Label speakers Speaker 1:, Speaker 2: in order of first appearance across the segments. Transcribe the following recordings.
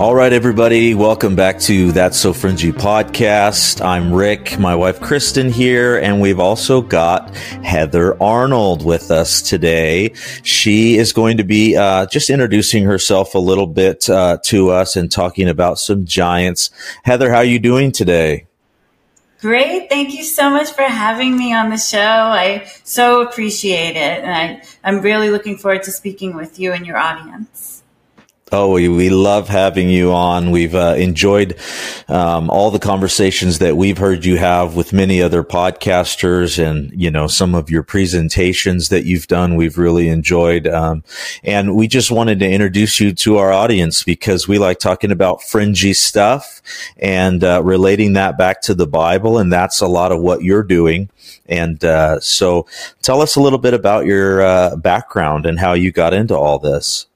Speaker 1: All right, everybody, welcome back to That's So Fringy podcast. I'm Rick, my wife Kristen here, and we've also got Heather Arnold with us today. She is going to be uh, just introducing herself a little bit uh, to us and talking about some giants. Heather, how are you doing today?
Speaker 2: Great. Thank you so much for having me on the show. I so appreciate it. And I, I'm really looking forward to speaking with you and your audience.
Speaker 1: Oh, we, we love having you on. We've uh, enjoyed um, all the conversations that we've heard you have with many other podcasters, and you know some of your presentations that you've done. We've really enjoyed, um, and we just wanted to introduce you to our audience because we like talking about fringy stuff and uh, relating that back to the Bible, and that's a lot of what you're doing. And uh, so, tell us a little bit about your uh, background and how you got into all this.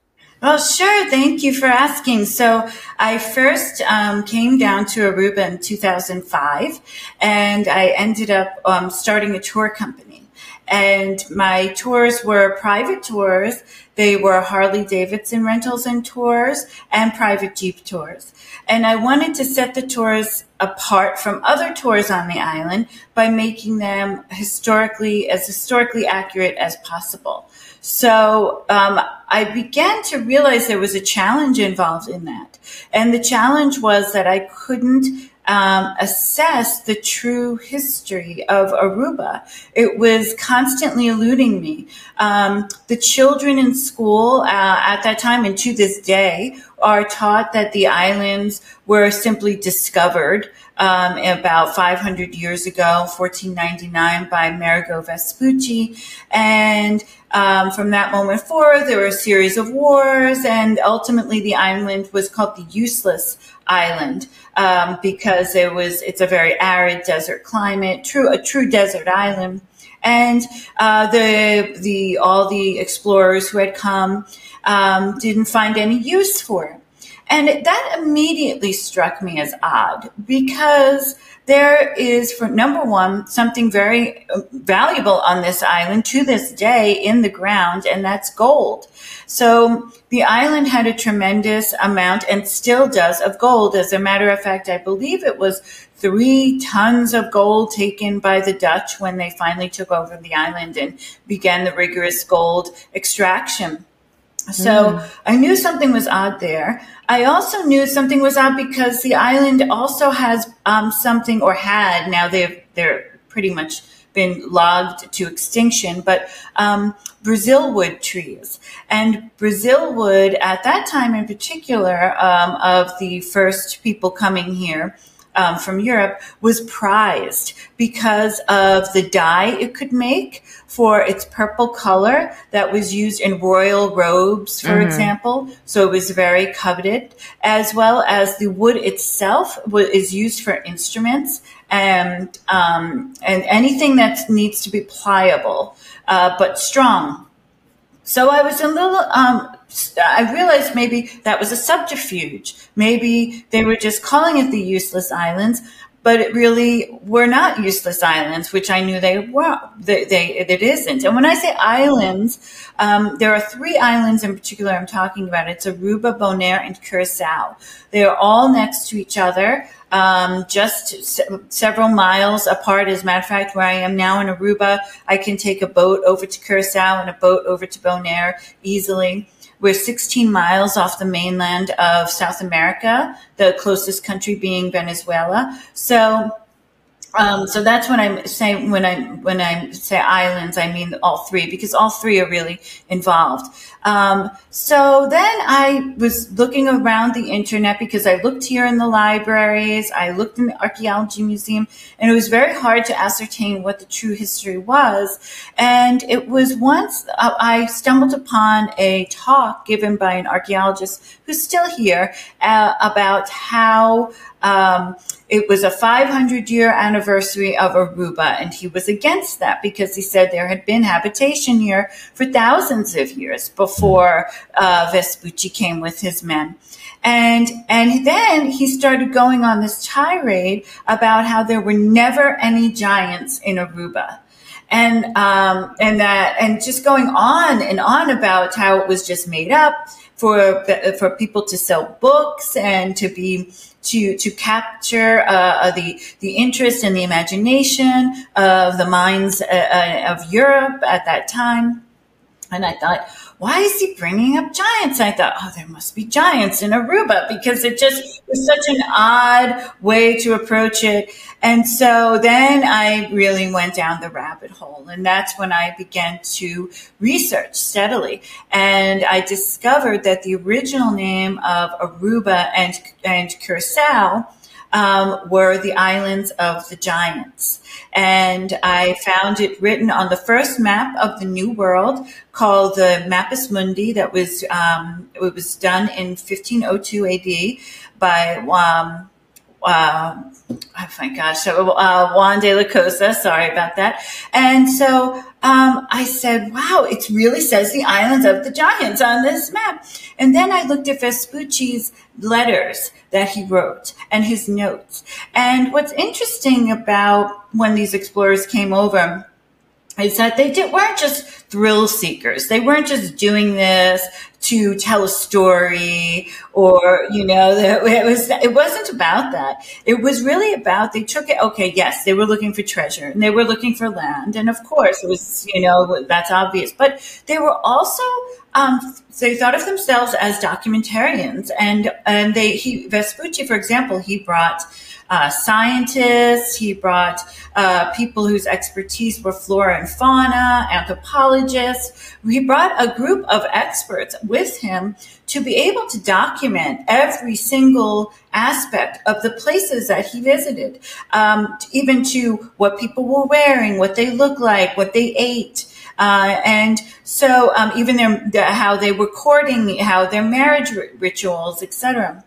Speaker 2: Well, sure. Thank you for asking. So I first um, came down to Aruba in 2005 and I ended up um, starting a tour company. And my tours were private tours. They were Harley Davidson rentals and tours and private Jeep tours. And I wanted to set the tours apart from other tours on the island by making them historically, as historically accurate as possible. So um, I began to realize there was a challenge involved in that. And the challenge was that I couldn't um, assess the true history of Aruba. It was constantly eluding me. Um, the children in school uh, at that time and to this day are taught that the islands were simply discovered um, about 500 years ago, 1499, by Amerigo Vespucci. And um, from that moment forward, there were a series of wars, and ultimately the island was called the Useless Island um, because it was it's a very arid desert climate, true a true desert island, and uh, the the all the explorers who had come um, didn't find any use for it. And that immediately struck me as odd because there is, for number one, something very uh, valuable on this island to this day in the ground, and that's gold. So the island had a tremendous amount and still does of gold. As a matter of fact, I believe it was three tons of gold taken by the Dutch when they finally took over the island and began the rigorous gold extraction. So mm. I knew something was odd there. I also knew something was odd because the island also has um, something, or had now they've they're pretty much been logged to extinction, but um, Brazil wood trees. And Brazil wood, at that time in particular, um, of the first people coming here, um, from Europe was prized because of the dye it could make for its purple color that was used in royal robes, for mm-hmm. example. So it was very coveted, as well as the wood itself is used for instruments and um, and anything that needs to be pliable uh, but strong. So I was a little um, I realized maybe that was a subterfuge. Maybe they were just calling it the useless islands, but it really were not useless islands, which I knew they were. They, they it isn't. And when I say islands, um, there are three islands in particular I'm talking about. It's Aruba, Bonaire, and Curacao. They are all next to each other. Um, just se- several miles apart. As a matter of fact, where I am now in Aruba, I can take a boat over to Curacao and a boat over to Bonaire easily. We're 16 miles off the mainland of South America, the closest country being Venezuela. So um, so that's when I'm saying when I when I say islands, I mean all three because all three are really involved. Um, so then I was looking around the internet because I looked here in the libraries, I looked in the archaeology museum, and it was very hard to ascertain what the true history was. And it was once uh, I stumbled upon a talk given by an archaeologist who's still here uh, about how um, it was a 500 year anniversary of Aruba, and he was against that because he said there had been habitation here for thousands of years before uh, Vespucci came with his men. And, and then he started going on this tirade about how there were never any giants in Aruba. and um, and that and just going on and on about how it was just made up for for people to sell books and to be to to capture uh, the the interest and the imagination of the minds uh, uh, of Europe at that time. And I thought, why is he bringing up giants? I thought, oh, there must be giants in Aruba because it just was such an odd way to approach it. And so then I really went down the rabbit hole. And that's when I began to research steadily. And I discovered that the original name of Aruba and, and Curacao um, were the islands of the giants. And I found it written on the first map of the New World called the Mappa Mundi that was, um, it was done in 1502 AD by, um, uh, oh my gosh, so, uh, Juan de la Cosa. Sorry about that. And so um, I said, wow, it really says the islands of the giants on this map. And then I looked at Vespucci's letters that he wrote and his notes. And what's interesting about when these explorers came over is that they did, weren't just thrill seekers. They weren't just doing this to tell a story or, you know, it was, it wasn't about that. It was really about, they took it, okay, yes, they were looking for treasure and they were looking for land. And of course it was, you know, that's obvious, but they were also, um, they thought of themselves as documentarians and, and they, he, Vespucci, for example, he brought, uh, scientists. He brought uh, people whose expertise were flora and fauna, anthropologists. He brought a group of experts with him to be able to document every single aspect of the places that he visited, um, even to what people were wearing, what they looked like, what they ate. Uh, and so um, even their, how they were courting, how their marriage rituals, etc.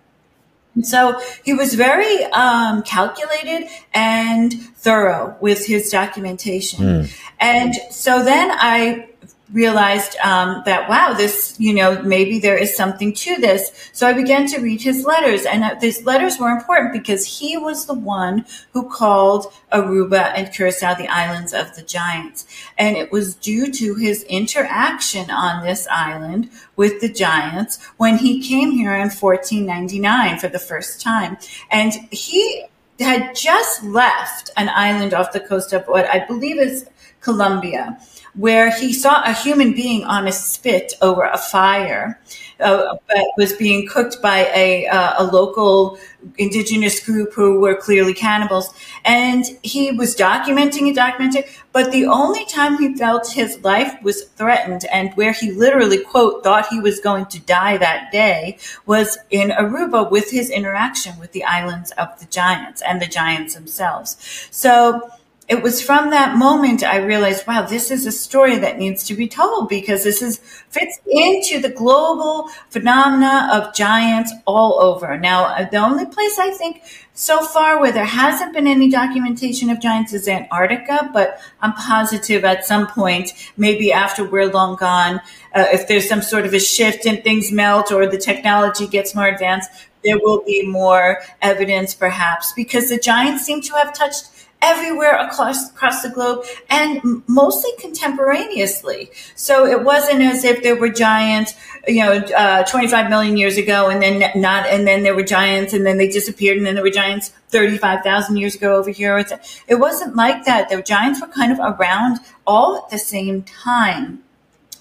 Speaker 2: So he was very um, calculated and thorough with his documentation. Mm. And so then I realized um, that wow this you know maybe there is something to this. So i began to read his letters and uh, these letters were important because he was the one who called aruba and curacao the islands of the giants. And it was due to his interaction on this island with the giants when he came here in 1499 for the first time. And he had just left an island off the coast of what i believe is colombia where he saw a human being on a spit over a fire uh, but was being cooked by a, uh, a local indigenous group who were clearly cannibals. And he was documenting and documenting, but the only time he felt his life was threatened and where he literally, quote, thought he was going to die that day was in Aruba with his interaction with the islands of the giants and the giants themselves. So, it was from that moment I realized, wow, this is a story that needs to be told because this is fits into the global phenomena of giants all over. Now, uh, the only place I think so far where there hasn't been any documentation of giants is Antarctica, but I'm positive at some point, maybe after we're long gone, uh, if there's some sort of a shift and things melt or the technology gets more advanced, there will be more evidence perhaps because the giants seem to have touched everywhere across across the globe and mostly contemporaneously. So it wasn't as if there were giants, you know, uh, 25 million years ago and then not, and then there were giants and then they disappeared and then there were giants 35,000 years ago over here. It wasn't like that. The giants were kind of around all at the same time.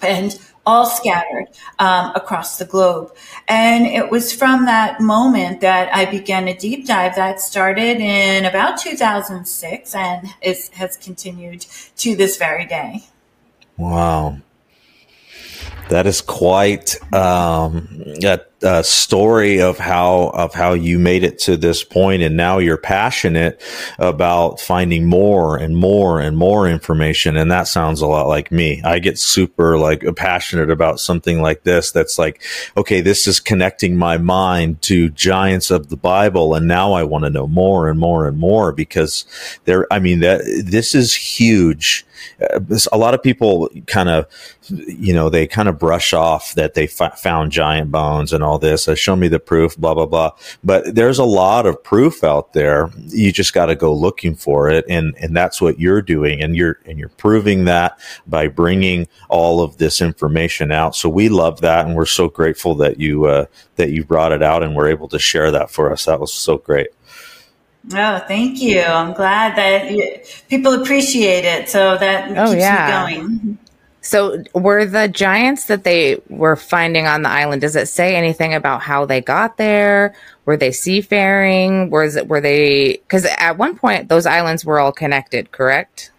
Speaker 2: And all scattered um, across the globe. And it was from that moment that I began a deep dive that started in about 2006 and is, has continued to this very day.
Speaker 1: Wow. That is quite um, a, a, story of how of how you made it to this point, and now you're passionate about finding more and more and more information. And that sounds a lot like me. I get super like passionate about something like this. That's like, okay, this is connecting my mind to giants of the Bible, and now I want to know more and more and more because there. I mean, that this is huge. Uh, a lot of people kind of, you know, they kind of brush off that they f- found giant bones and all this. Uh, show me the proof, blah, blah, blah. But there's a lot of proof out there. You just got to go looking for it. And, and that's what you're doing. And you're, and you're proving that by bringing all of this information out. So we love that. And we're so grateful that you, uh, that you brought it out and were able to share that for us. That was so great.
Speaker 2: Oh, thank you. I'm glad that you, people appreciate it. So that oh, keeps yeah. me going.
Speaker 3: So, were the giants that they were finding on the island? Does it say anything about how they got there? Were they seafaring? Was it were they? Because at one point those islands were all connected, correct?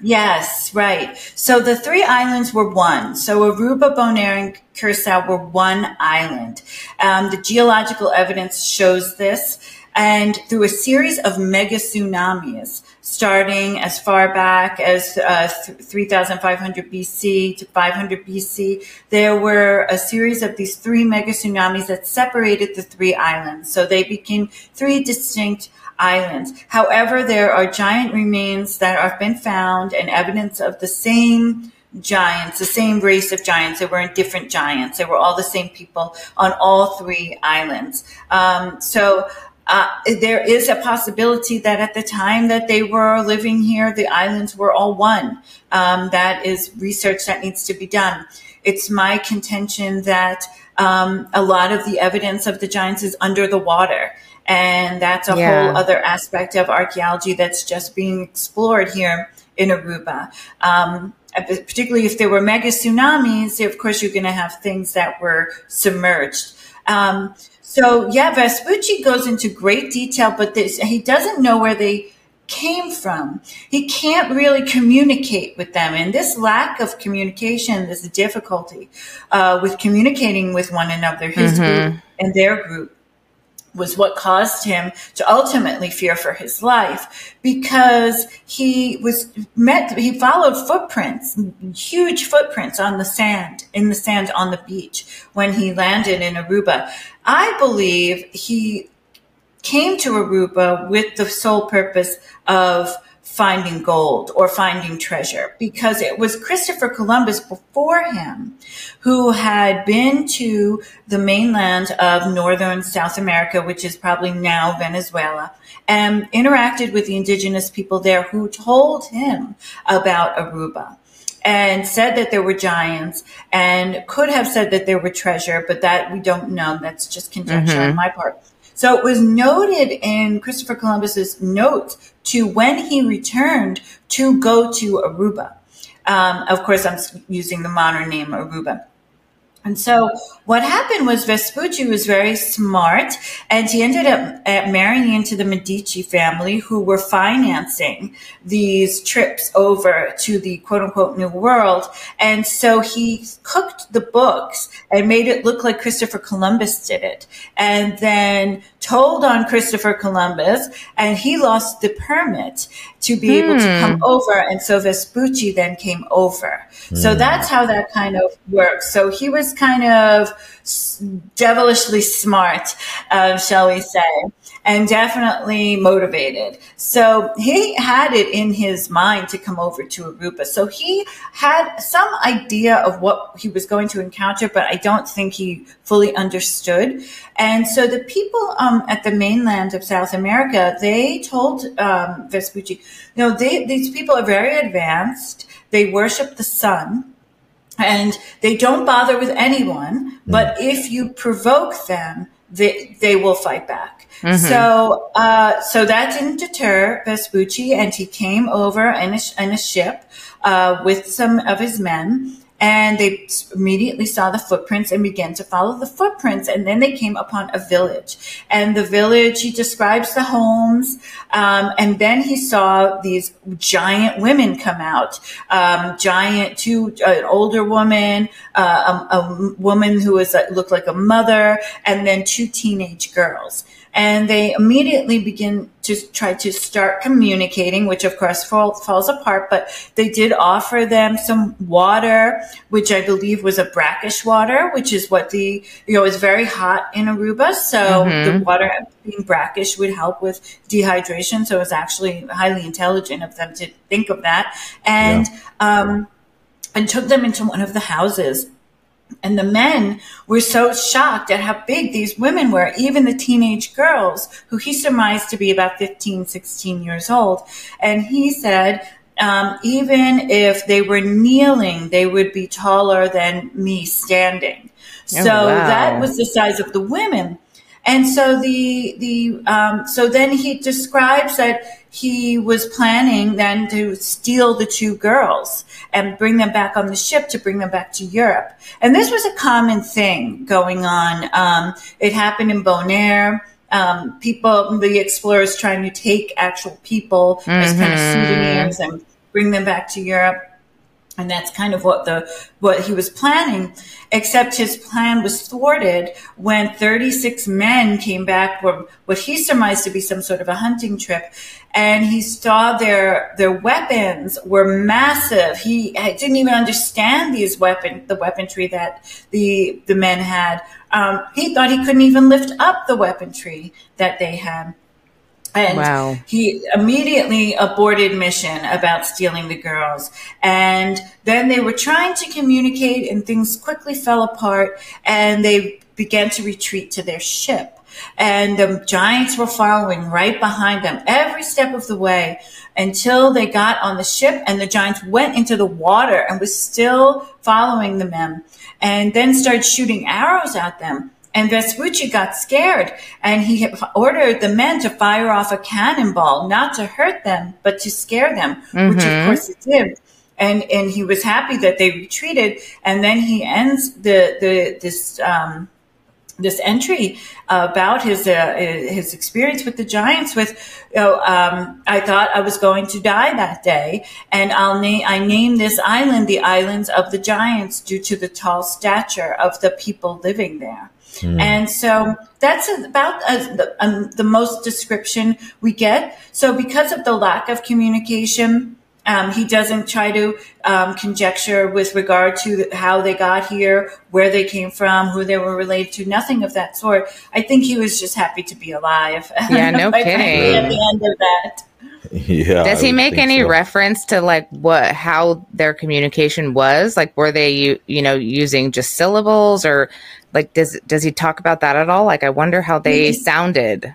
Speaker 2: Yes, right. So the three islands were one. So Aruba, Bonaire, and Curacao were one island. Um, the geological evidence shows this and through a series of mega tsunamis, starting as far back as uh, 3,500 BC to 500 BC, there were a series of these three mega tsunamis that separated the three islands. So they became three distinct islands. However, there are giant remains that have been found and evidence of the same giants, the same race of giants. They weren't different giants. They were all the same people on all three islands. Um, so uh, there is a possibility that at the time that they were living here, the islands were all one. Um, that is research that needs to be done. It's my contention that um, a lot of the evidence of the giants is under the water. And that's a yeah. whole other aspect of archaeology that's just being explored here in Aruba. Um, particularly if there were mega tsunamis, of course, you're going to have things that were submerged. Um, so yeah, Vespucci goes into great detail, but this, he doesn't know where they came from. He can't really communicate with them. And this lack of communication, this difficulty uh, with communicating with one another, his mm-hmm. group and their group, was what caused him to ultimately fear for his life because he was met he followed footprints huge footprints on the sand in the sand on the beach when he landed in aruba. I believe he came to aruba with the sole purpose of finding gold or finding treasure because it was Christopher Columbus before him who had been to the mainland of northern South America, which is probably now Venezuela, and interacted with the indigenous people there who told him about Aruba and said that there were giants and could have said that there were treasure, but that we don't know. That's just conjecture mm-hmm. on my part. So it was noted in Christopher Columbus's notes to when he returned to go to Aruba. Um, of course, I'm using the modern name Aruba. And so what happened was Vespucci was very smart and he ended up marrying into the Medici family who were financing these trips over to the quote unquote new world. And so he cooked the books and made it look like Christopher Columbus did it and then told on Christopher Columbus and he lost the permit to be able to come hmm. over. And so Vespucci then came over. So hmm. that's how that kind of works. So he was kind of devilishly smart, uh, shall we say, and definitely motivated. So he had it in his mind to come over to Aruba. So he had some idea of what he was going to encounter, but I don't think he fully understood. And so the people um, at the mainland of South America, they told um, Vespucci, you know, they, these people are very advanced. They worship the sun and they don't bother with anyone. But mm. if you provoke them, they they will fight back. Mm-hmm. So uh, so that didn't deter Vespucci, and he came over in a, in a ship uh, with some of his men, and they immediately saw the footprints and began to follow the footprints. And then they came upon a village. And the village, he describes the homes. Um, and then he saw these giant women come out, um, giant, two, an older woman, uh, a, a, woman who was uh, looked like a mother, and then two teenage girls and they immediately begin to try to start communicating, which of course fall, falls apart. But they did offer them some water, which I believe was a brackish water, which is what the you know is very hot in Aruba, so mm-hmm. the water being brackish would help with dehydration. So it's actually highly intelligent of them to think of that, and yeah. um, and took them into one of the houses And the men were so shocked at how big these women were, even the teenage girls who he surmised to be about 15, 16 years old. And he said, um, even if they were kneeling, they would be taller than me standing. Oh, so wow. that was the size of the women. And so the the um, so then he describes that he was planning then to steal the two girls and bring them back on the ship to bring them back to Europe. And this was a common thing going on. Um, it happened in Bonaire. Um, people, the explorers trying to take actual people mm-hmm. as kind of mm-hmm. souvenirs and bring them back to Europe and that's kind of what the what he was planning except his plan was thwarted when 36 men came back from what he surmised to be some sort of a hunting trip. And he saw their their weapons were massive. He didn't even understand these weapon the weaponry that the the men had. Um, he thought he couldn't even lift up the weaponry that they had and wow. he immediately aborted mission about stealing the girls. And then they were trying to communicate and things quickly fell apart and they began to retreat to their ship. And the giants were following right behind them every step of the way until they got on the ship and the giants went into the water and was still following the men and then started shooting arrows at them. And Vespucci got scared and he ordered the men to fire off a cannonball, not to hurt them, but to scare them, mm-hmm. which of mm-hmm. course it did. And, and he was happy that they retreated. And then he ends the, the, this, um, this entry about his uh, his experience with the Giants. With you know, um, I thought I was going to die that day, and I'll name I named this island the Islands of the Giants due to the tall stature of the people living there. Mm. And so that's about uh, the, um, the most description we get. So because of the lack of communication, um, he doesn't try to um, conjecture with regard to how they got here, where they came from, who they were related to, nothing of that sort. I think he was just happy to be alive.
Speaker 3: Yeah, no kidding. At the end of that. Yeah. Does he make any so. reference to like what how their communication was? Like were they you, you know using just syllables or like, does does he talk about that at all? Like, I wonder how they sounded.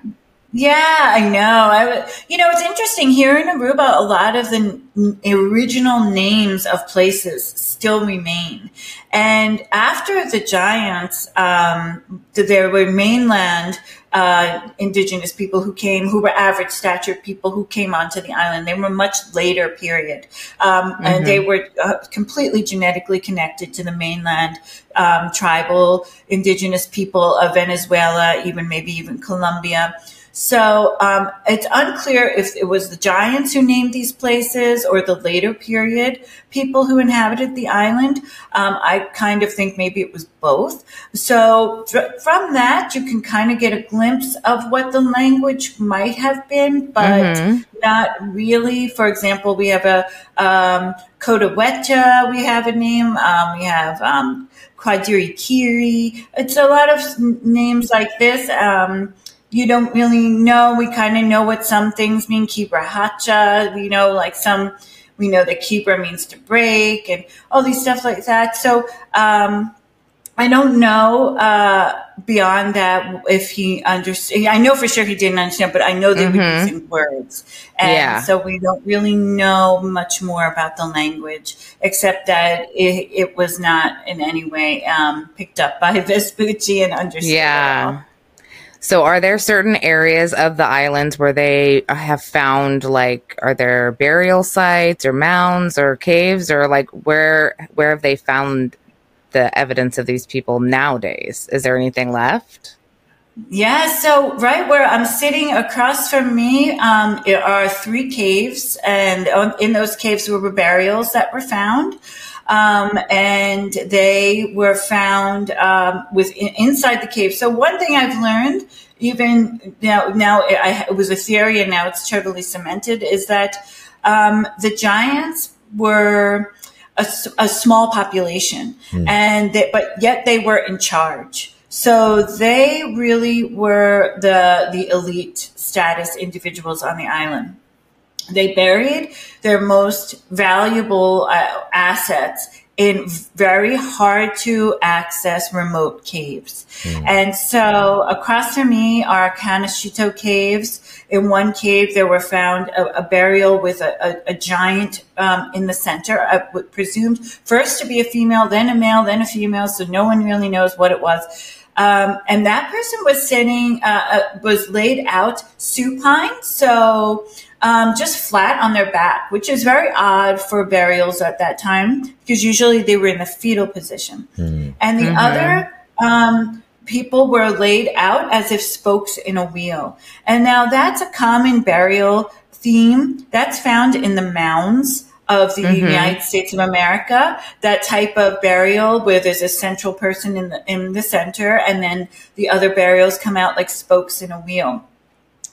Speaker 2: Yeah, I know. I you know, it's interesting here in Aruba. A lot of the original names of places still remain, and after the giants, um, there were mainland uh, indigenous people who came, who were average stature people who came onto the island. They were much later period, um, mm-hmm. and they mm-hmm. were uh, completely genetically connected to the mainland um, tribal indigenous people of Venezuela, even maybe even Colombia. So um, it's unclear if it was the giants who named these places or the later period people who inhabited the island. Um, I kind of think maybe it was both. So th- from that, you can kind of get a glimpse of what the language might have been, but mm-hmm. not really. For example, we have a um, Kodaweta, we have a name. Um, we have um, Quadirikiri. It's a lot of names like this. Um, you don't really know. We kind of know what some things mean. Kibra hacha, we know like some, we know that Kibra means to break and all these stuff like that. So, um, I don't know uh, beyond that if he understood. I know for sure he didn't understand, but I know they mm-hmm. were using words, and yeah. so we don't really know much more about the language, except that it, it was not in any way um, picked up by Vespucci and understood. Yeah.
Speaker 3: So, are there certain areas of the islands where they have found, like, are there burial sites or mounds or caves, or like where where have they found the evidence of these people nowadays? Is there anything left?
Speaker 2: Yeah, so right where I'm sitting across from me um, are three caves, and in those caves were burials that were found. Um, and they were found um, with inside the cave. So one thing I've learned, even now, now I, it was a theory, and now it's totally cemented, is that um, the giants were a, a small population, mm. and they, but yet they were in charge. So they really were the the elite status individuals on the island. They buried their most valuable uh, assets in very hard to access remote caves. Mm. And so across from me are Canashito caves. In one cave, there were found a, a burial with a, a, a giant um, in the center, uh, presumed first to be a female, then a male, then a female. So no one really knows what it was. Um, and that person was sitting, uh, uh, was laid out supine. So, um, just flat on their back, which is very odd for burials at that time because usually they were in the fetal position. Mm. And the mm-hmm. other, um, people were laid out as if spokes in a wheel. And now that's a common burial theme that's found in the mounds of the mm-hmm. United States of America, that type of burial where there's a central person in the in the center, and then the other burials come out like spokes in a wheel.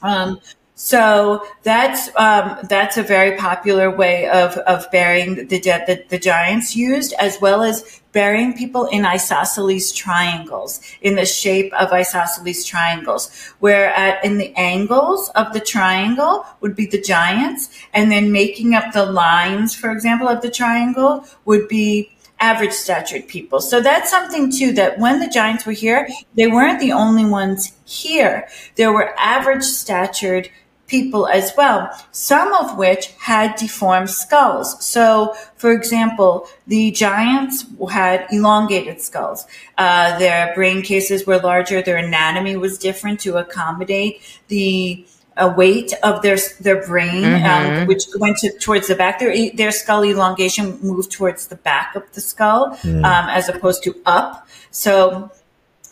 Speaker 2: Um, so that's um, that's a very popular way of of burying the dead that the giants used, as well as burying people in isosceles triangles, in the shape of isosceles triangles, where at, in the angles of the triangle would be the giants, and then making up the lines, for example, of the triangle would be average statured people. So that's something too that when the giants were here, they weren't the only ones here. There were average statured people as well, some of which had deformed skulls. So, for example, the giants had elongated skulls. Uh, their brain cases were larger. Their anatomy was different to accommodate the uh, weight of their their brain, um, mm-hmm. um, which went to, towards the back. Their their skull elongation moved towards the back of the skull, mm. um, as opposed to up. So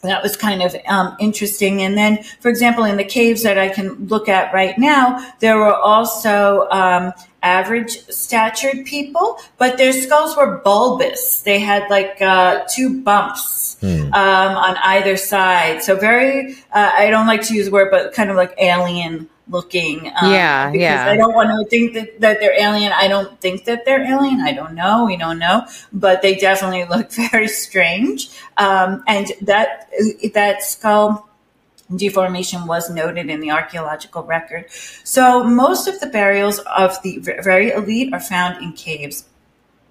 Speaker 2: that was kind of um, interesting. And then, for example, in the caves that I can look at right now, there were also um, average statured people, but their skulls were bulbous. They had like uh, two bumps hmm. um, on either side. So very, uh, I don't like to use the word, but kind of like alien looking.
Speaker 3: Um, yeah, because yeah.
Speaker 2: I don't want to think that, that they're alien. I don't think that they're alien. I don't know. We don't know, but they definitely look very strange. Um, and that that skull deformation was noted in the archaeological record. So most of the burials of the very elite are found in caves.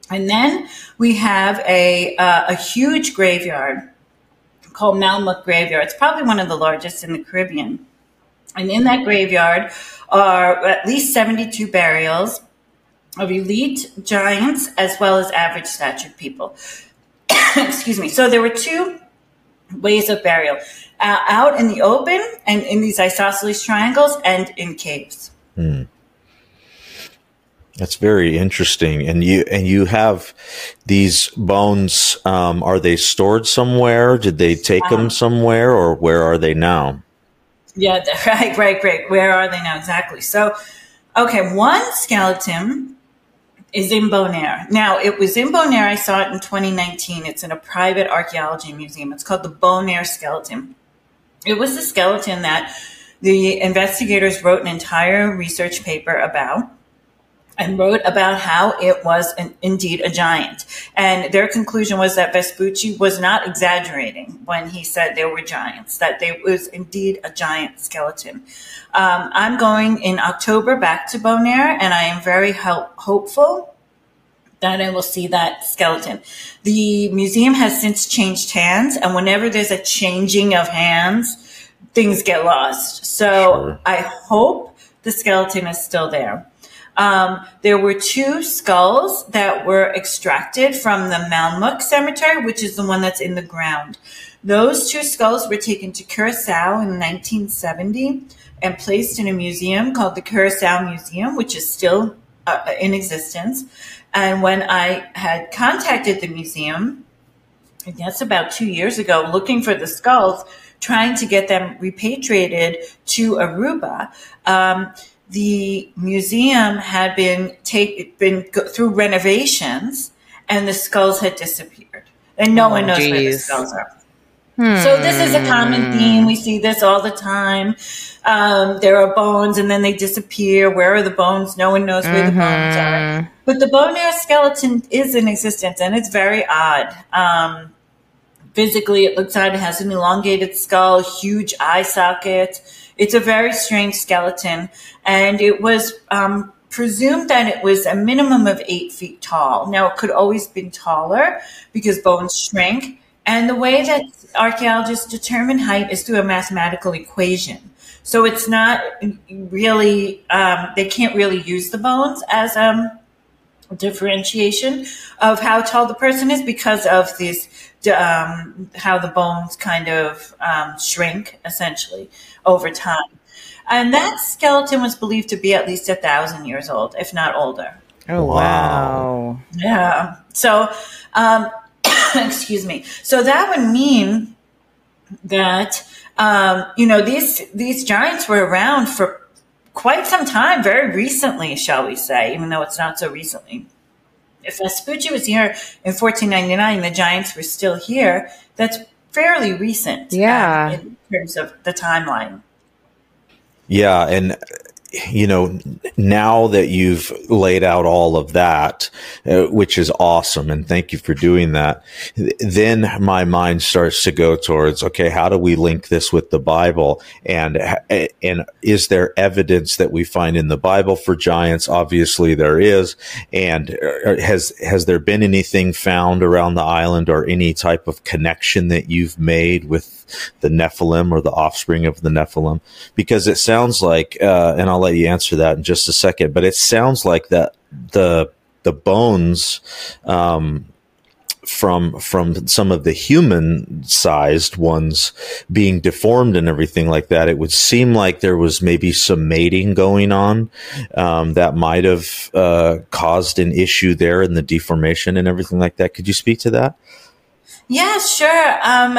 Speaker 2: And then we have a, uh, a huge graveyard called Malmok Graveyard. It's probably one of the largest in the Caribbean. And in that graveyard are at least 72 burials of elite giants as well as average statured people. Excuse me. So there were two ways of burial uh, out in the open and in these isosceles triangles and in caves. Hmm.
Speaker 1: That's very interesting. And you and you have these bones. Um, are they stored somewhere? Did they take um, them somewhere, or where are they now?
Speaker 2: Yeah, right, right, great. Where are they now exactly? So, okay, one skeleton is in Bonaire. Now, it was in Bonaire. I saw it in 2019. It's in a private archaeology museum. It's called the Bonaire skeleton. It was the skeleton that the investigators wrote an entire research paper about and wrote about how it was an, indeed a giant. And their conclusion was that Vespucci was not exaggerating when he said there were giants, that there was indeed a giant skeleton. Um, I'm going in October back to Bonaire, and I am very ho- hopeful that I will see that skeleton. The museum has since changed hands, and whenever there's a changing of hands, things get lost. So sure. I hope the skeleton is still there. Um, there were two skulls that were extracted from the Malmok Cemetery, which is the one that's in the ground. Those two skulls were taken to Curacao in 1970 and placed in a museum called the Curacao Museum, which is still uh, in existence. And when I had contacted the museum, I guess about two years ago, looking for the skulls, trying to get them repatriated to Aruba, um, the museum had been take, been go, through renovations and the skulls had disappeared and no oh, one knows geez. where the skulls are. Hmm. So this is a common theme. We see this all the time. Um, there are bones and then they disappear. Where are the bones? No one knows where mm-hmm. the bones are. But the Bonaire skeleton is in existence and it's very odd. Um, physically, it looks odd. It has an elongated skull, huge eye socket. It's a very strange skeleton, and it was um, presumed that it was a minimum of eight feet tall. Now it could always been taller because bones shrink. And the way that archaeologists determine height is through a mathematical equation. So it's not really, um, they can't really use the bones as um, differentiation of how tall the person is because of this, um, how the bones kind of um, shrink essentially over time. And that skeleton was believed to be at least a thousand years old, if not older.
Speaker 3: Oh, wow.
Speaker 2: Yeah. So, um, excuse me. So that would mean that, um, you know, these, these giants were around for quite some time, very recently, shall we say, even though it's not so recently. If Vespucci was here in 1499, the giants were still here. That's fairly recent.
Speaker 3: Uh, yeah.
Speaker 2: in terms of the timeline.
Speaker 1: Yeah, and you know, now that you've laid out all of that, uh, which is awesome, and thank you for doing that, then my mind starts to go towards, okay, how do we link this with the Bible? And, and is there evidence that we find in the Bible for giants? Obviously there is. And uh, has, has there been anything found around the island or any type of connection that you've made with the Nephilim or the offspring of the Nephilim? Because it sounds like, uh, and I'll let you answer that in just a second, but it sounds like that the the bones um, from from some of the human sized ones being deformed and everything like that, it would seem like there was maybe some mating going on um, that might have uh, caused an issue there in the deformation and everything like that. Could you speak to that?
Speaker 2: Yeah, sure. Um,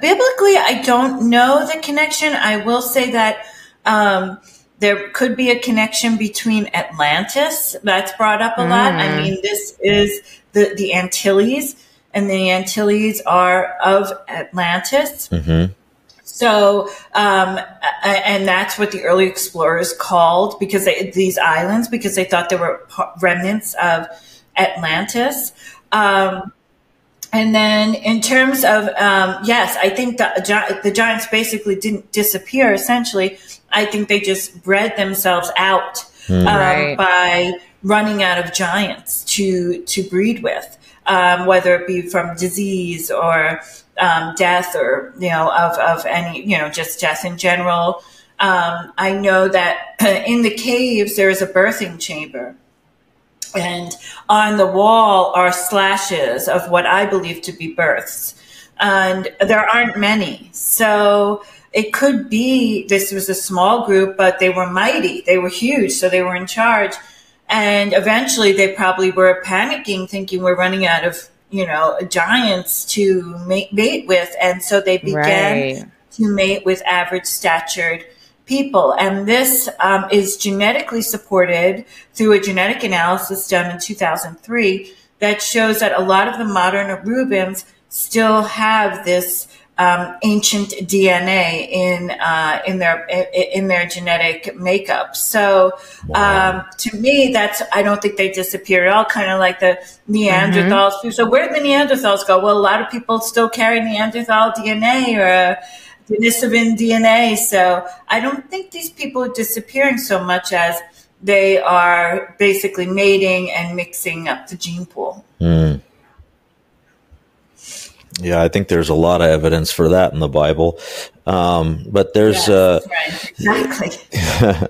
Speaker 2: biblically, I don't know the connection. I will say that um, there could be a connection between Atlantis that's brought up a mm. lot. I mm. mean, this is the, the Antilles, and the Antilles are of Atlantis. Mm-hmm. So, um, and that's what the early explorers called because they, these islands because they thought they were remnants of Atlantis. Um, and then in terms of, um, yes, I think the, the giants basically didn't disappear essentially. I think they just bred themselves out mm. um, right. by running out of giants to, to breed with, um, whether it be from disease or um, death or, you know, of, of any, you know, just death in general. Um, I know that in the caves, there is a birthing chamber and on the wall are slashes of what I believe to be births. And there aren't many. So it could be this was a small group, but they were mighty. They were huge. So they were in charge. And eventually they probably were panicking, thinking we're running out of, you know, giants to mate, mate with. And so they began right. to mate with average statured people. And this um, is genetically supported through a genetic analysis done in 2003 that shows that a lot of the modern Arubans still have this um, ancient DNA in uh, in their in their genetic makeup. So wow. um, to me, that's I don't think they disappear at all. Kind of like the Neanderthals. Mm-hmm. So where did the Neanderthals go? Well, a lot of people still carry Neanderthal DNA or Denisovan DNA. So I don't think these people are disappearing so much as they are basically mating and mixing up the gene pool. Mm.
Speaker 1: Yeah, I think there's a lot of evidence for that in the Bible. Um, but there's yes, uh,
Speaker 2: right. exactly.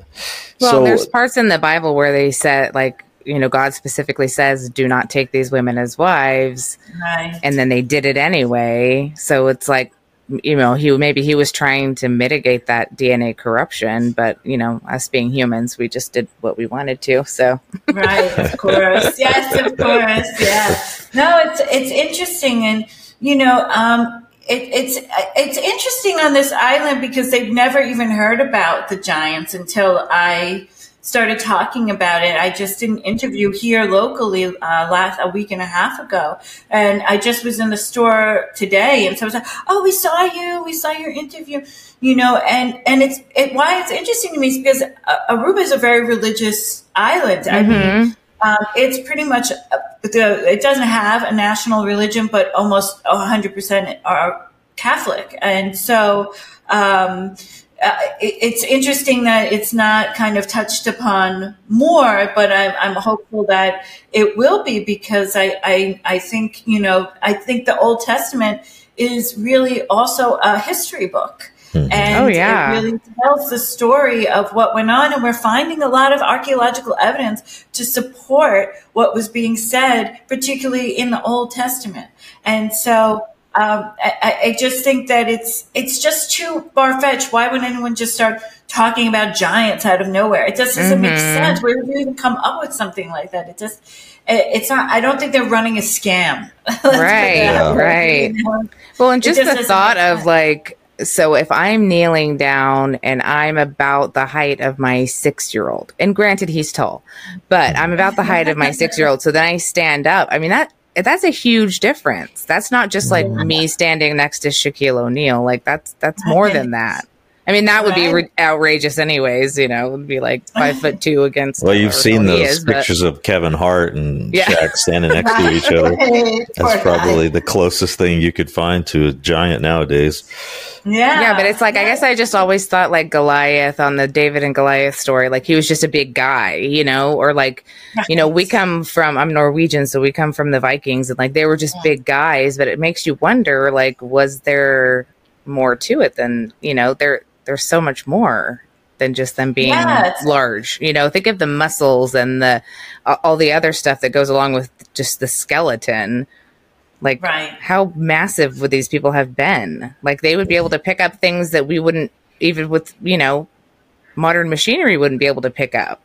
Speaker 3: well, so, there's parts in the Bible where they said like you know, God specifically says, do not take these women as wives.
Speaker 2: Right.
Speaker 3: And then they did it anyway. So it's like, you know, he maybe he was trying to mitigate that DNA corruption, but you know, us being humans, we just did what we wanted to. So
Speaker 2: right, of course, yes, of course, yeah. No, it's it's interesting, and you know, um, it, it's it's interesting on this island because they've never even heard about the giants until I started talking about it. I just did an interview here locally uh, last a week and a half ago, and I just was in the store today, and so I was like, "Oh, we saw you. We saw your interview." You know, and and it's it, why it's interesting to me is because uh, Aruba is a very religious island. Mm-hmm. I mean. Mm-hmm. Um, it's pretty much uh, the, it doesn't have a national religion, but almost 100% are Catholic. And so, um, uh, it, it's interesting that it's not kind of touched upon more, but I'm, I'm hopeful that it will be because I, I, I think, you know, I think the Old Testament is really also a history book.
Speaker 3: Mm-hmm. And oh, yeah.
Speaker 2: it really tells the story of what went on. And we're finding a lot of archaeological evidence to support what was being said, particularly in the Old Testament. And so um, I, I, just think that it's it's just too far fetched. Why would anyone just start talking about giants out of nowhere? It just doesn't mm-hmm. make sense. Where would you even come up with something like that? It just it's not. I don't think they're running a scam.
Speaker 3: right, yeah. right. Well, and just, just the thought of like so if I'm kneeling down and I'm about the height of my six year old, and granted he's tall, but I'm about the height of my six year old, so then I stand up. I mean that that's a huge difference. That's not just like me standing next to Shaquille O'Neal. Like that's that's more than that. I mean, that would be re- outrageous, anyways. You know, it would be like five foot two against.
Speaker 1: Well, you've seen those is, pictures but... of Kevin Hart and yeah. Shaq standing next to each other. That's probably the closest thing you could find to a giant nowadays.
Speaker 2: Yeah,
Speaker 3: yeah, but it's like I guess I just always thought like Goliath on the David and Goliath story, like he was just a big guy, you know, or like you know we come from I'm Norwegian, so we come from the Vikings, and like they were just big guys. But it makes you wonder, like, was there more to it than you know there there's so much more than just them being yes. large. You know, think of the muscles and the all the other stuff that goes along with just the skeleton. Like, right. how massive would these people have been? Like, they would be able to pick up things that we wouldn't, even with you know, modern machinery, wouldn't be able to pick up.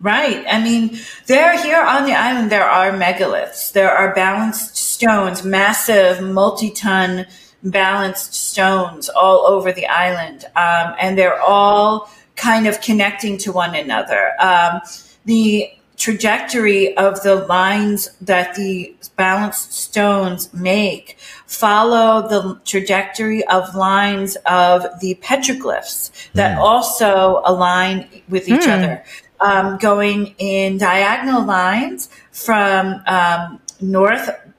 Speaker 2: Right. I mean, there here on the island, there are megaliths. There are balanced stones, massive multi-ton balanced stones all over the island, um, and they're all kind of connecting to one another. Um, the trajectory of the lines that the balanced stones make follow the trajectory of lines of the petroglyphs that mm. also align with each mm. other, um, going in diagonal lines from um,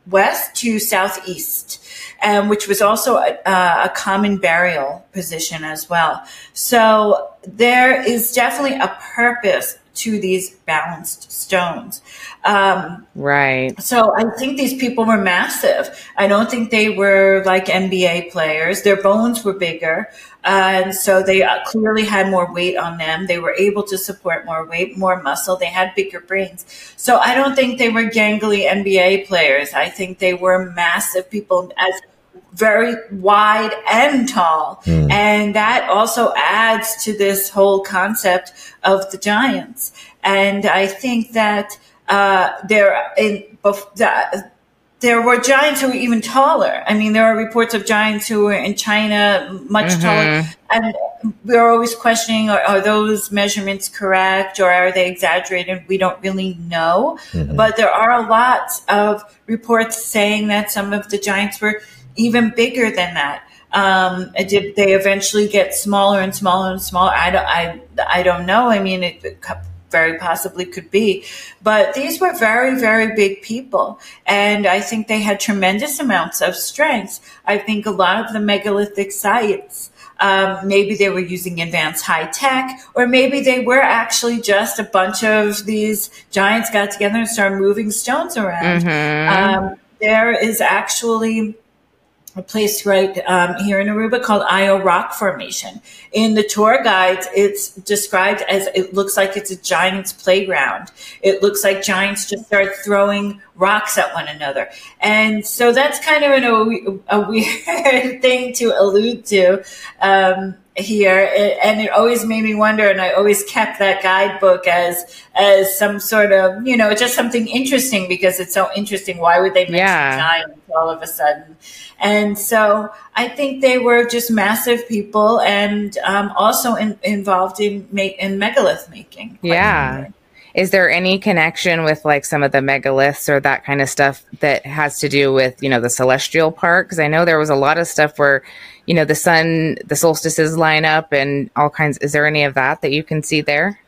Speaker 2: northwest to southeast um, which was also a, a, common burial position as well. So there is definitely a purpose to these balanced stones. Um,
Speaker 3: right.
Speaker 2: So I think these people were massive. I don't think they were like NBA players. Their bones were bigger. Uh, and so they uh, clearly had more weight on them. They were able to support more weight, more muscle. They had bigger brains. So I don't think they were gangly NBA players. I think they were massive people as very wide and tall. Mm. And that also adds to this whole concept of the giants. And I think that uh, there in that there were giants who were even taller. I mean, there are reports of giants who were in China much mm-hmm. taller. And we're always questioning, are, are, those measurements correct or are they exaggerated? We don't really know. Mm-hmm. But there are a lot of reports saying that some of the giants were even bigger than that. Um, did they eventually get smaller and smaller and smaller? I don't, I, I don't know. I mean, it, it very possibly could be, but these were very, very big people. And I think they had tremendous amounts of strength. I think a lot of the megalithic sites, um, maybe they were using advanced high tech, or maybe they were actually just a bunch of these giants got together and started moving stones around. Mm-hmm. Um, there is actually a place right um, here in Aruba called Ayo Rock Formation. In the tour guides, it's described as it looks like it's a giant's playground. It looks like giants just start throwing rocks at one another. And so that's kind of an, a, a weird thing to allude to. Um, here and it always made me wonder and i always kept that guidebook as as some sort of you know just something interesting because it's so interesting. Why would they mention yeah. giants all of a sudden? And so i think they were just massive people and um, also in, involved in make in megalith making
Speaker 3: yeah is there any connection with like some of the megaliths or that kind of stuff that has to do with you know the celestial part? Because i know there was a lot of stuff where you know the sun the solstices line up and all kinds. Is there any of that that you can see there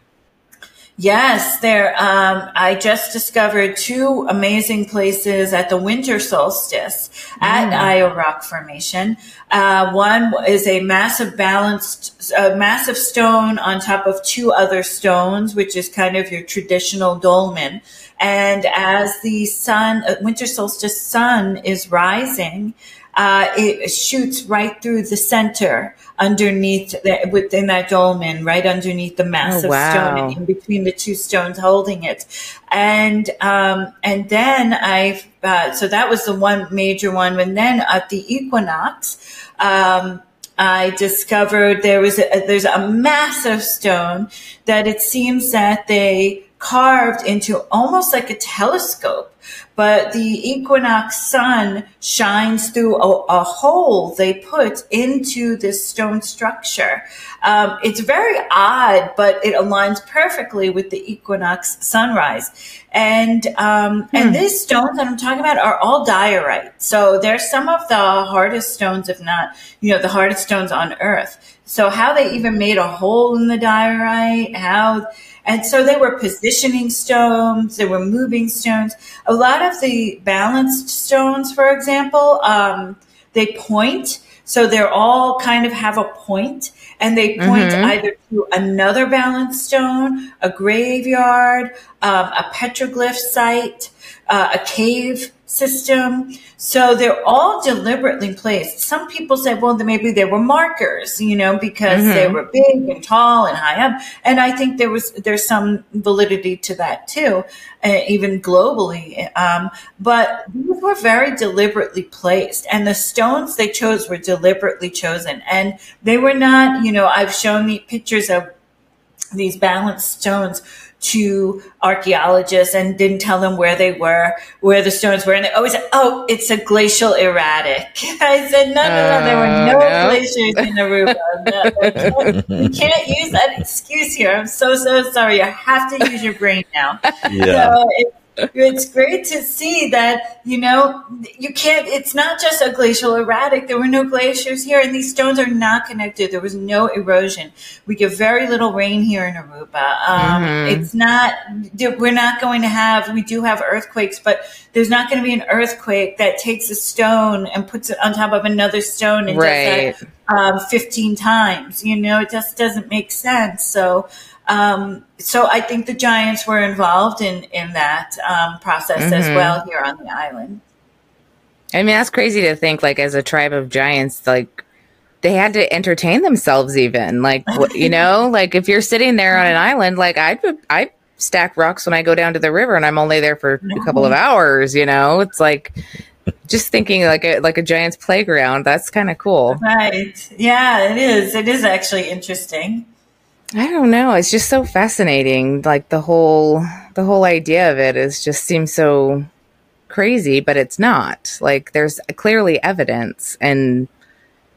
Speaker 2: Yes, there. Um, I just discovered two amazing places at the winter solstice at mm. Ayo Rock Formation. Uh, one is a massive balanced, a massive stone on top of two other stones, which is kind of your traditional dolmen. And as the sun, uh, winter solstice sun is rising, uh, it shoots right through the center underneath the, within that dolmen, right underneath the massive oh, wow. stone in between the two stones holding it. And, um, and then I, uh, so that was the one major one. And then at the equinox, um, I discovered there was a, there's a massive stone that it seems that they carved into almost like a telescope but the equinox sun shines through a, a hole they put into this stone structure. Um, it's very odd, but it aligns perfectly with the equinox sunrise. And um, hmm. and these stones that I'm talking about are all diorite. So they're some of the hardest stones, if not, you know, the hardest stones on Earth. So how they even made a hole in the diorite, how and so they were positioning stones, they were moving stones. A lot of the balanced stones, for example, um, they point. So they're all kind of have a point and they point mm-hmm. either to another balanced stone, a graveyard, um, a petroglyph site, uh, a cave system. So they're all deliberately placed. Some people say, well, maybe they were markers, you know, because mm-hmm. they were big and tall and high up. And I think there was, there's some validity to that too, uh, even globally. Um, but these were very deliberately placed and the stones they chose were deliberately chosen. And they were not, you know, I've shown the pictures of these balanced stones to archaeologists and didn't tell them where they were, where the stones were. And they always said, oh, it's a glacial erratic. I said, no, no, no, there were uh, no, no. glaciers in Aruba. No, you can't use that excuse here. I'm so, so sorry. You have to use your brain now. Yeah. So it's great to see that, you know, you can't, it's not just a glacial erratic. There were no glaciers here and these stones are not connected. There was no erosion. We get very little rain here in Aruba. Um, mm-hmm. It's not, we're not going to have, we do have earthquakes, but there's not going to be an earthquake that takes a stone and puts it on top of another stone and right. does that um, 15 times. You know, it just doesn't make sense. So, um, so I think the Giants were involved in in that um, process mm-hmm. as well here on the island.
Speaker 3: I mean, that's crazy to think. Like as a tribe of giants, like they had to entertain themselves. Even like you know, like if you're sitting there on an island, like I I stack rocks when I go down to the river, and I'm only there for a couple of hours. You know, it's like just thinking like a like a giant's playground. That's kind of cool,
Speaker 2: right? Yeah, it is. It is actually interesting.
Speaker 3: I don't know. It's just so fascinating. Like the whole the whole idea of it is just seems so crazy, but it's not. Like there's clearly evidence and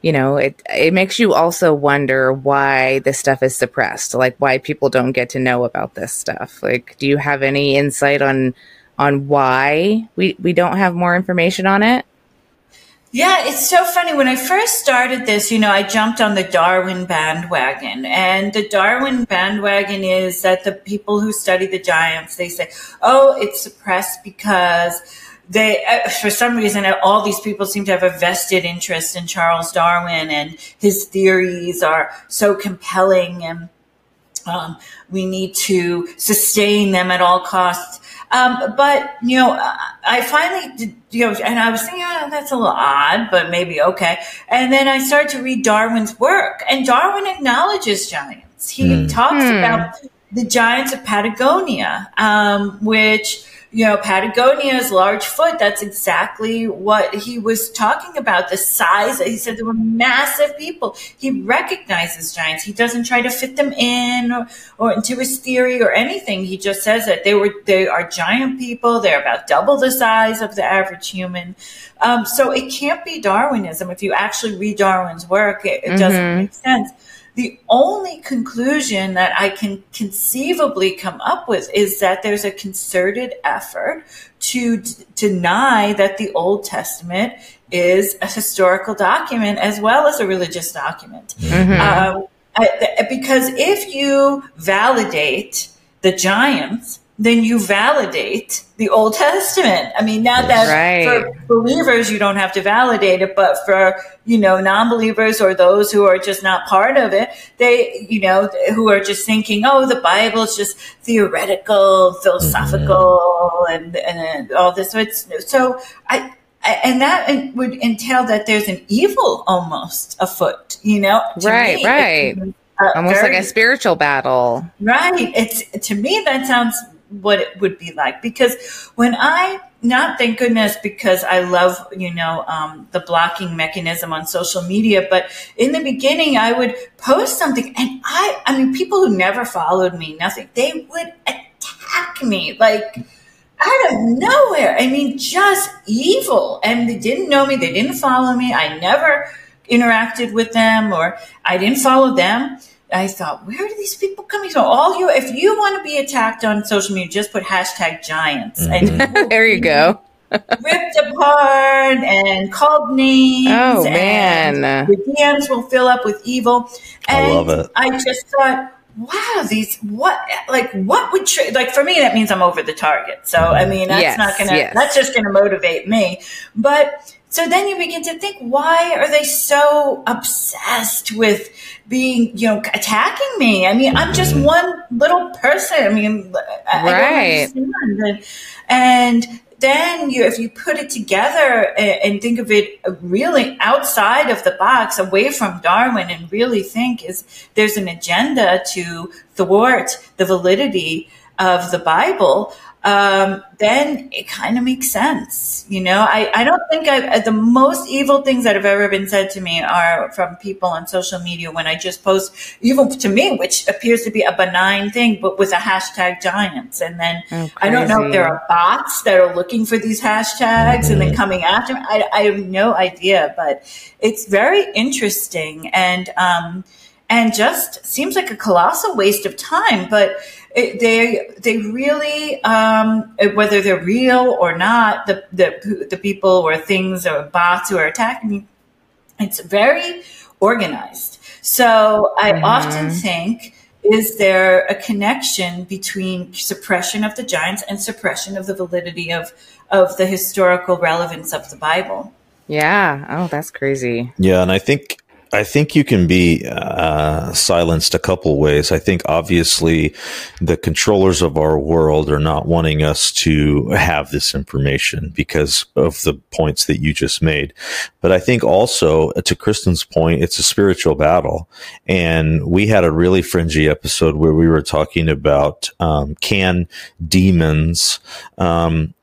Speaker 3: you know, it it makes you also wonder why this stuff is suppressed, like why people don't get to know about this stuff. Like do you have any insight on on why we we don't have more information on it?
Speaker 2: Yeah, it's so funny. When I first started this, you know, I jumped on the Darwin bandwagon. And the Darwin bandwagon is that the people who study the giants, they say, oh, it's suppressed because they, uh, for some reason, all these people seem to have a vested interest in Charles Darwin and his theories are so compelling and um, we need to sustain them at all costs. Um, but you know, I finally, did, you know, and I was thinking, oh, that's a little odd, but maybe okay. And then I started to read Darwin's work, and Darwin acknowledges giants. He mm. talks hmm. about the giants of Patagonia, um, which you know, Patagonia's large foot, that's exactly what he was talking about. The size, he said there were massive people. He recognizes giants. He doesn't try to fit them in or, or into his theory or anything. He just says that they were, they are giant people. They're about double the size of the average human. Um, so it can't be Darwinism. If you actually read Darwin's work, it, it mm-hmm. doesn't make sense. The only conclusion that I can conceivably come up with is that there's a concerted effort to d- deny that the Old Testament is a historical document as well as a religious document. Mm-hmm. Um, I, because if you validate the giants, then you validate the Old Testament. I mean, not that
Speaker 3: Right.
Speaker 2: for believers you don't have to validate it, but for you know non-believers or those who are just not part of it, they you know who are just thinking, oh, the Bible is just theoretical, philosophical, and and all this. So it's so I. And that would entail that there's an evil almost afoot, you know. To
Speaker 3: Right,
Speaker 2: me,
Speaker 3: right.
Speaker 2: uh,
Speaker 3: Almost
Speaker 2: very-
Speaker 3: like a spiritual battle.
Speaker 2: Right. It's to me that sounds what it would be like because when I not thank goodness because I love you know um, the blocking mechanism on social media, but in the beginning I would post something and I I mean people who never followed me nothing they would attack me like out of nowhere. I mean, just evil. And they didn't know me. They didn't follow me. I never interacted with them or I didn't follow them. I thought, where do these people coming from? All you, if you want to be attacked on social media, just put hashtag giants and mm-hmm.
Speaker 3: there you go.
Speaker 2: ripped apart and called names.
Speaker 3: Oh,
Speaker 2: and
Speaker 3: man.
Speaker 2: the DMs will fill up with evil.
Speaker 1: I love it.
Speaker 2: I just thought, wow, these what like what would tra- like for me that means I'm over the target. So I mean that's
Speaker 3: Yes,
Speaker 2: not gonna
Speaker 3: yes.
Speaker 2: that's just gonna motivate me. But so then you begin to think, why are they so obsessed with being, you know, attacking me? I mean, I'm just mm-hmm. one little person. I mean, I, I
Speaker 3: Right.
Speaker 2: don't understand. And then you, if you put it together and, and think of it really outside of the box, away from Darwin, and really think is there's an agenda to thwart the validity of the Bible. Um, then it kind of makes sense. You know, I, I don't think I, the most evil things that have ever been said to me are from people on social media when I just post, even to me, which appears to be a benign thing, but with a hashtag giants. And then
Speaker 3: Oh,
Speaker 2: I don't know if there are bots that are looking for these hashtags and then coming after me. I, I have no idea, but it's very interesting and, um, and just seems like a colossal waste of time. But it, they they really, um, whether they're real or not, the the the people or things or bots who are attacking me, it's very organized. So I often think. Is there a connection between suppression of the giants and suppression of the validity of, of the historical relevance of the Bible?
Speaker 3: Yeah. Oh, that's crazy.
Speaker 1: Yeah, and I think I think you can be uh, silenced a couple ways. I think obviously the controllers of our world are not wanting us to have this information because of the points that you just made. But I think also, to Kristen's point, it's a spiritual battle. And we had a really fringy episode where we were talking about um, can demons, um,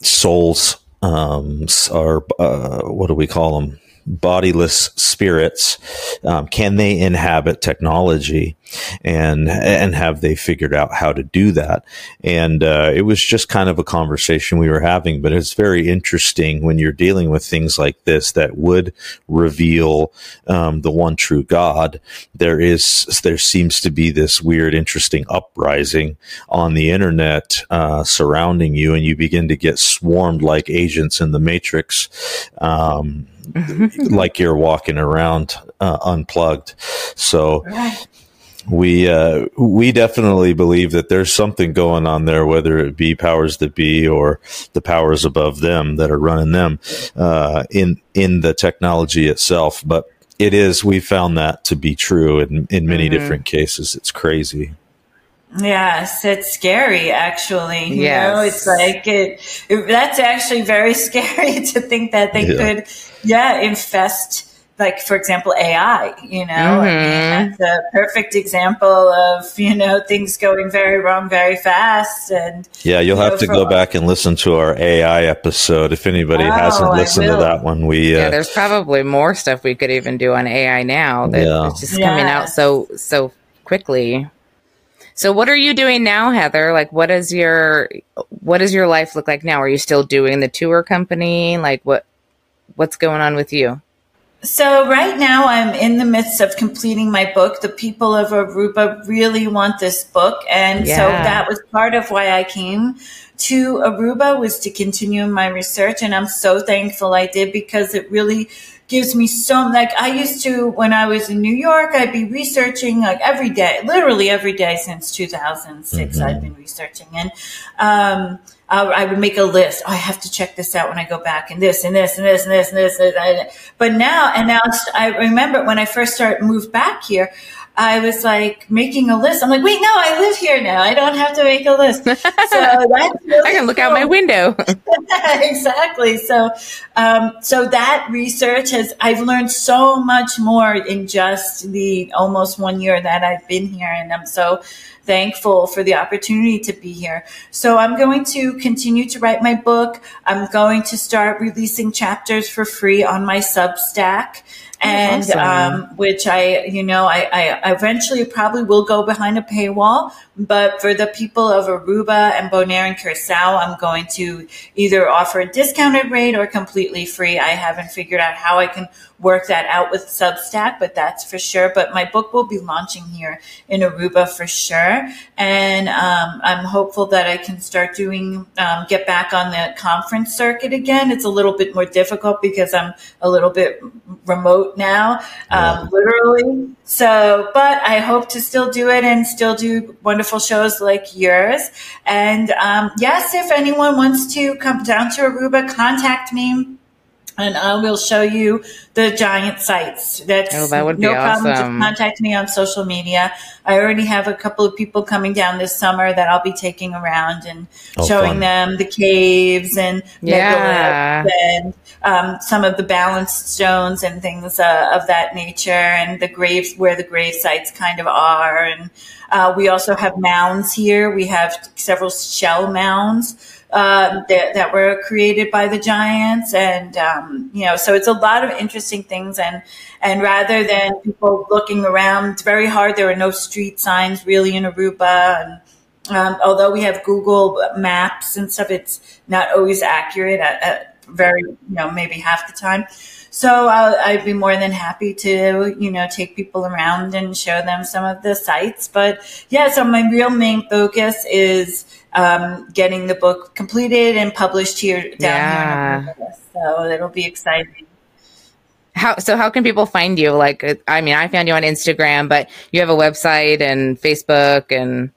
Speaker 1: souls, um, or uh, what do we call them? Bodiless spirits, um, can they inhabit technology, and and have they figured out how to do that? And uh, it was just kind of a conversation we were having, but it's very interesting when you're dealing with things like this that would reveal um, the one true God. There is there seems to be this weird, interesting uprising on the internet uh, surrounding you, and you begin to get swarmed like agents in the Matrix. Um, like you're walking around uh, unplugged. So we uh, we definitely believe that there's something going on there, whether it be powers that be or the powers above them that are running them uh, in in the technology itself. But it is we found that to be true in in many different cases. It's crazy.
Speaker 2: Yes, it's scary actually. You
Speaker 3: Yes.
Speaker 2: know, it's like it, it- that's actually very scary to think that they
Speaker 1: Yeah.
Speaker 2: could yeah, infest like for example AI, you know. I mean, that's a perfect example of, you know, things going very wrong very fast and
Speaker 1: Yeah, you'll
Speaker 2: you
Speaker 1: have to
Speaker 2: for-
Speaker 1: go back and listen to our AI episode if anybody
Speaker 2: Oh,
Speaker 1: hasn't listened to that one. We
Speaker 3: Yeah,
Speaker 1: uh,
Speaker 3: there's probably more stuff we could even do on AI now that
Speaker 1: Yeah.
Speaker 3: it's just coming out so so quickly. So what are you doing now, Heather? Like what is your what does your life look like now? Are you still doing the tour company? Like what what's going on with you?
Speaker 2: So right now I'm in the midst of completing my book. The people of Aruba really want this book. And so that was part of why I came to Aruba was to continue my research. And I'm so thankful I did because it really gives me so like I used to when I was in New York, I'd be researching like every day, literally every day since 2006. Mm-hmm. I've been researching and. Um, I would make a list. Oh, I have to check this out when I go back, and this, and this, and this, and this, and this. And this. But now, and now, I remember when I first started moved back here, I was like making a list. I'm like, wait, no, I live here now. I don't have to make a list. So
Speaker 3: that's really I can look cool. out my window.
Speaker 2: exactly. So, um, so that research has, I've learned so much more in just the almost one year that I've been here. And I'm so thankful for the opportunity to be here. So I'm going to continue to write my book. I'm going to start releasing chapters for free on my Substack and awesome. um, which I, you know, I, I eventually probably will go behind a paywall. But for the people of Aruba and Bonaire and Curacao, I'm going to either offer a discounted rate or completely free. I haven't figured out how I can work that out with Substack, but that's for sure. But my book will be launching here in Aruba for sure. And um, I'm hopeful that I can start doing, um, get back on the conference circuit again. It's a little bit more difficult because I'm a little bit remote now, um, literally. So, but I hope to still do it and still do wonderful shows like yours. And um, yes, if anyone wants to come down to Aruba, contact me and I will show you the giant sites. That's
Speaker 3: oh, that would
Speaker 2: no
Speaker 3: be
Speaker 2: problem.
Speaker 3: Awesome.
Speaker 2: Just contact me on social media. I already have a couple of people coming down this summer that I'll be taking around and oh, showing fun. them the caves and
Speaker 3: yeah.
Speaker 2: and um, some of the balanced stones and things uh, of that nature, and the graves where the grave sites kind of are. And uh, we also have mounds here. We have several shell mounds um, that, that, were created by the giants. And, um, you know, so it's a lot of interesting things. And, and rather than people looking around, it's very hard. There are no street signs really in Aruba. And, um, although we have Google Maps and stuff, it's not always accurate at, at very, you know, maybe half the time. So uh, I'd be more than happy to, you know, take people around and show them some of the sites. But yeah, so my real main focus is um, getting the book completed and published here down yeah. here. In so it'll be exciting.
Speaker 3: How so? How can people find you? Like, I mean, I found you on Instagram, but you have a website and Facebook and.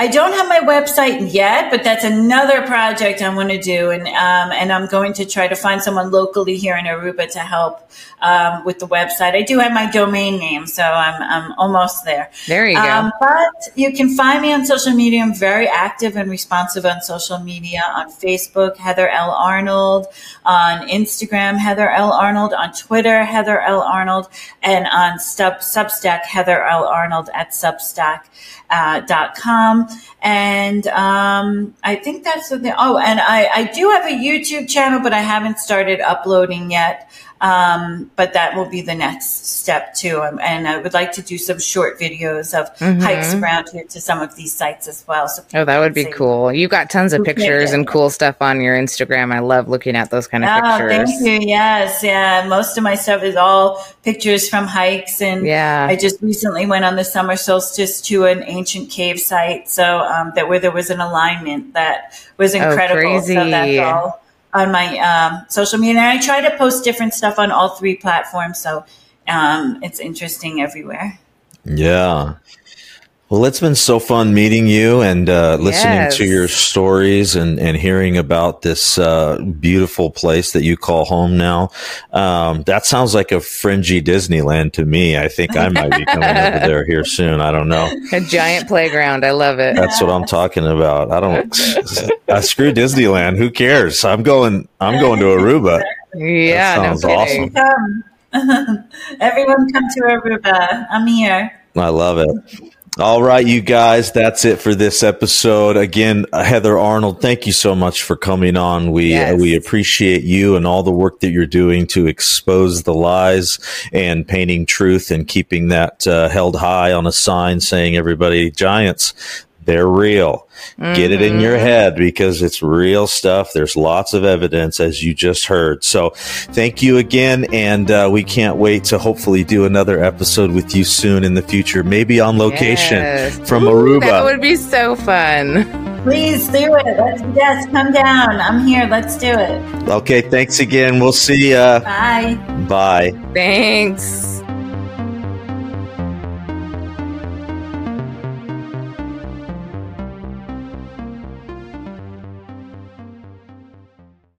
Speaker 2: I don't have my website yet, but that's another project I want to do, and um, and I'm going to try to find someone locally here in Aruba to help um, with the website. I do have my domain name, so I'm I'm almost there.
Speaker 3: There you go. Um,
Speaker 2: but you can find me on social media. I'm very active and responsive on social media. On Facebook, Heather L. Arnold, on Instagram, Heather L. Arnold, on Twitter, Heather L. Arnold, and on Substack, Heather L. Arnold at Substack uh, dot com. And um, I think that's the. Oh, and I, I do have a YouTube channel, but I haven't started uploading yet. Um, but that will be the next step too. Um, and I would like to do some short videos of mm-hmm. hikes around here to some of these sites as well. So
Speaker 3: oh, that would be cool. You've got tons of pictures and cool stuff on your Instagram. I love looking at those kind of oh,
Speaker 2: pictures. Thank you. Yes. Yeah. Most of my stuff is all pictures from hikes. And
Speaker 3: yeah,
Speaker 2: I just recently went on the summer solstice to an ancient cave site. So, um, that where there was an alignment that was oh, incredible.
Speaker 3: Oh, crazy. So
Speaker 2: that's all on my um, social media. And I try to post different stuff on all three platforms. So um, it's interesting everywhere.
Speaker 1: Yeah. Well, it's been so fun meeting you and uh, listening yes. to your stories and, and hearing about this uh, beautiful place that you call home now. Um, that sounds like a fringy Disneyland to me. I think I might be coming over there here soon. I don't know.
Speaker 3: A giant playground. I love it.
Speaker 1: That's what I'm talking about. I don't. I screw Disneyland. Who cares? I'm going. I'm going to Aruba.
Speaker 3: Yeah,
Speaker 1: that sounds no awesome.
Speaker 2: Everyone come to Aruba. I'm here.
Speaker 1: I love it. All right, you guys, that's it for this episode. Again, Heather Arnold, thank you so much for coming on. We uh, yes. uh, we appreciate you and all the work that you're doing to expose the lies and painting truth and keeping that uh, held high on a sign saying everybody giants they're real. Mm-hmm. Get it in your mm-hmm. head because it's real stuff. There's lots of evidence, as you just heard. So, thank you again. And uh, we can't wait to hopefully do another episode with you soon in the future, maybe on location yes. from Ooh, Aruba.
Speaker 3: That would be so fun.
Speaker 2: Please do it. Let's, yes, come down. I'm here. Let's do it.
Speaker 1: Okay, thanks again. We'll see you.
Speaker 2: Bye.
Speaker 1: Bye.
Speaker 3: Thanks.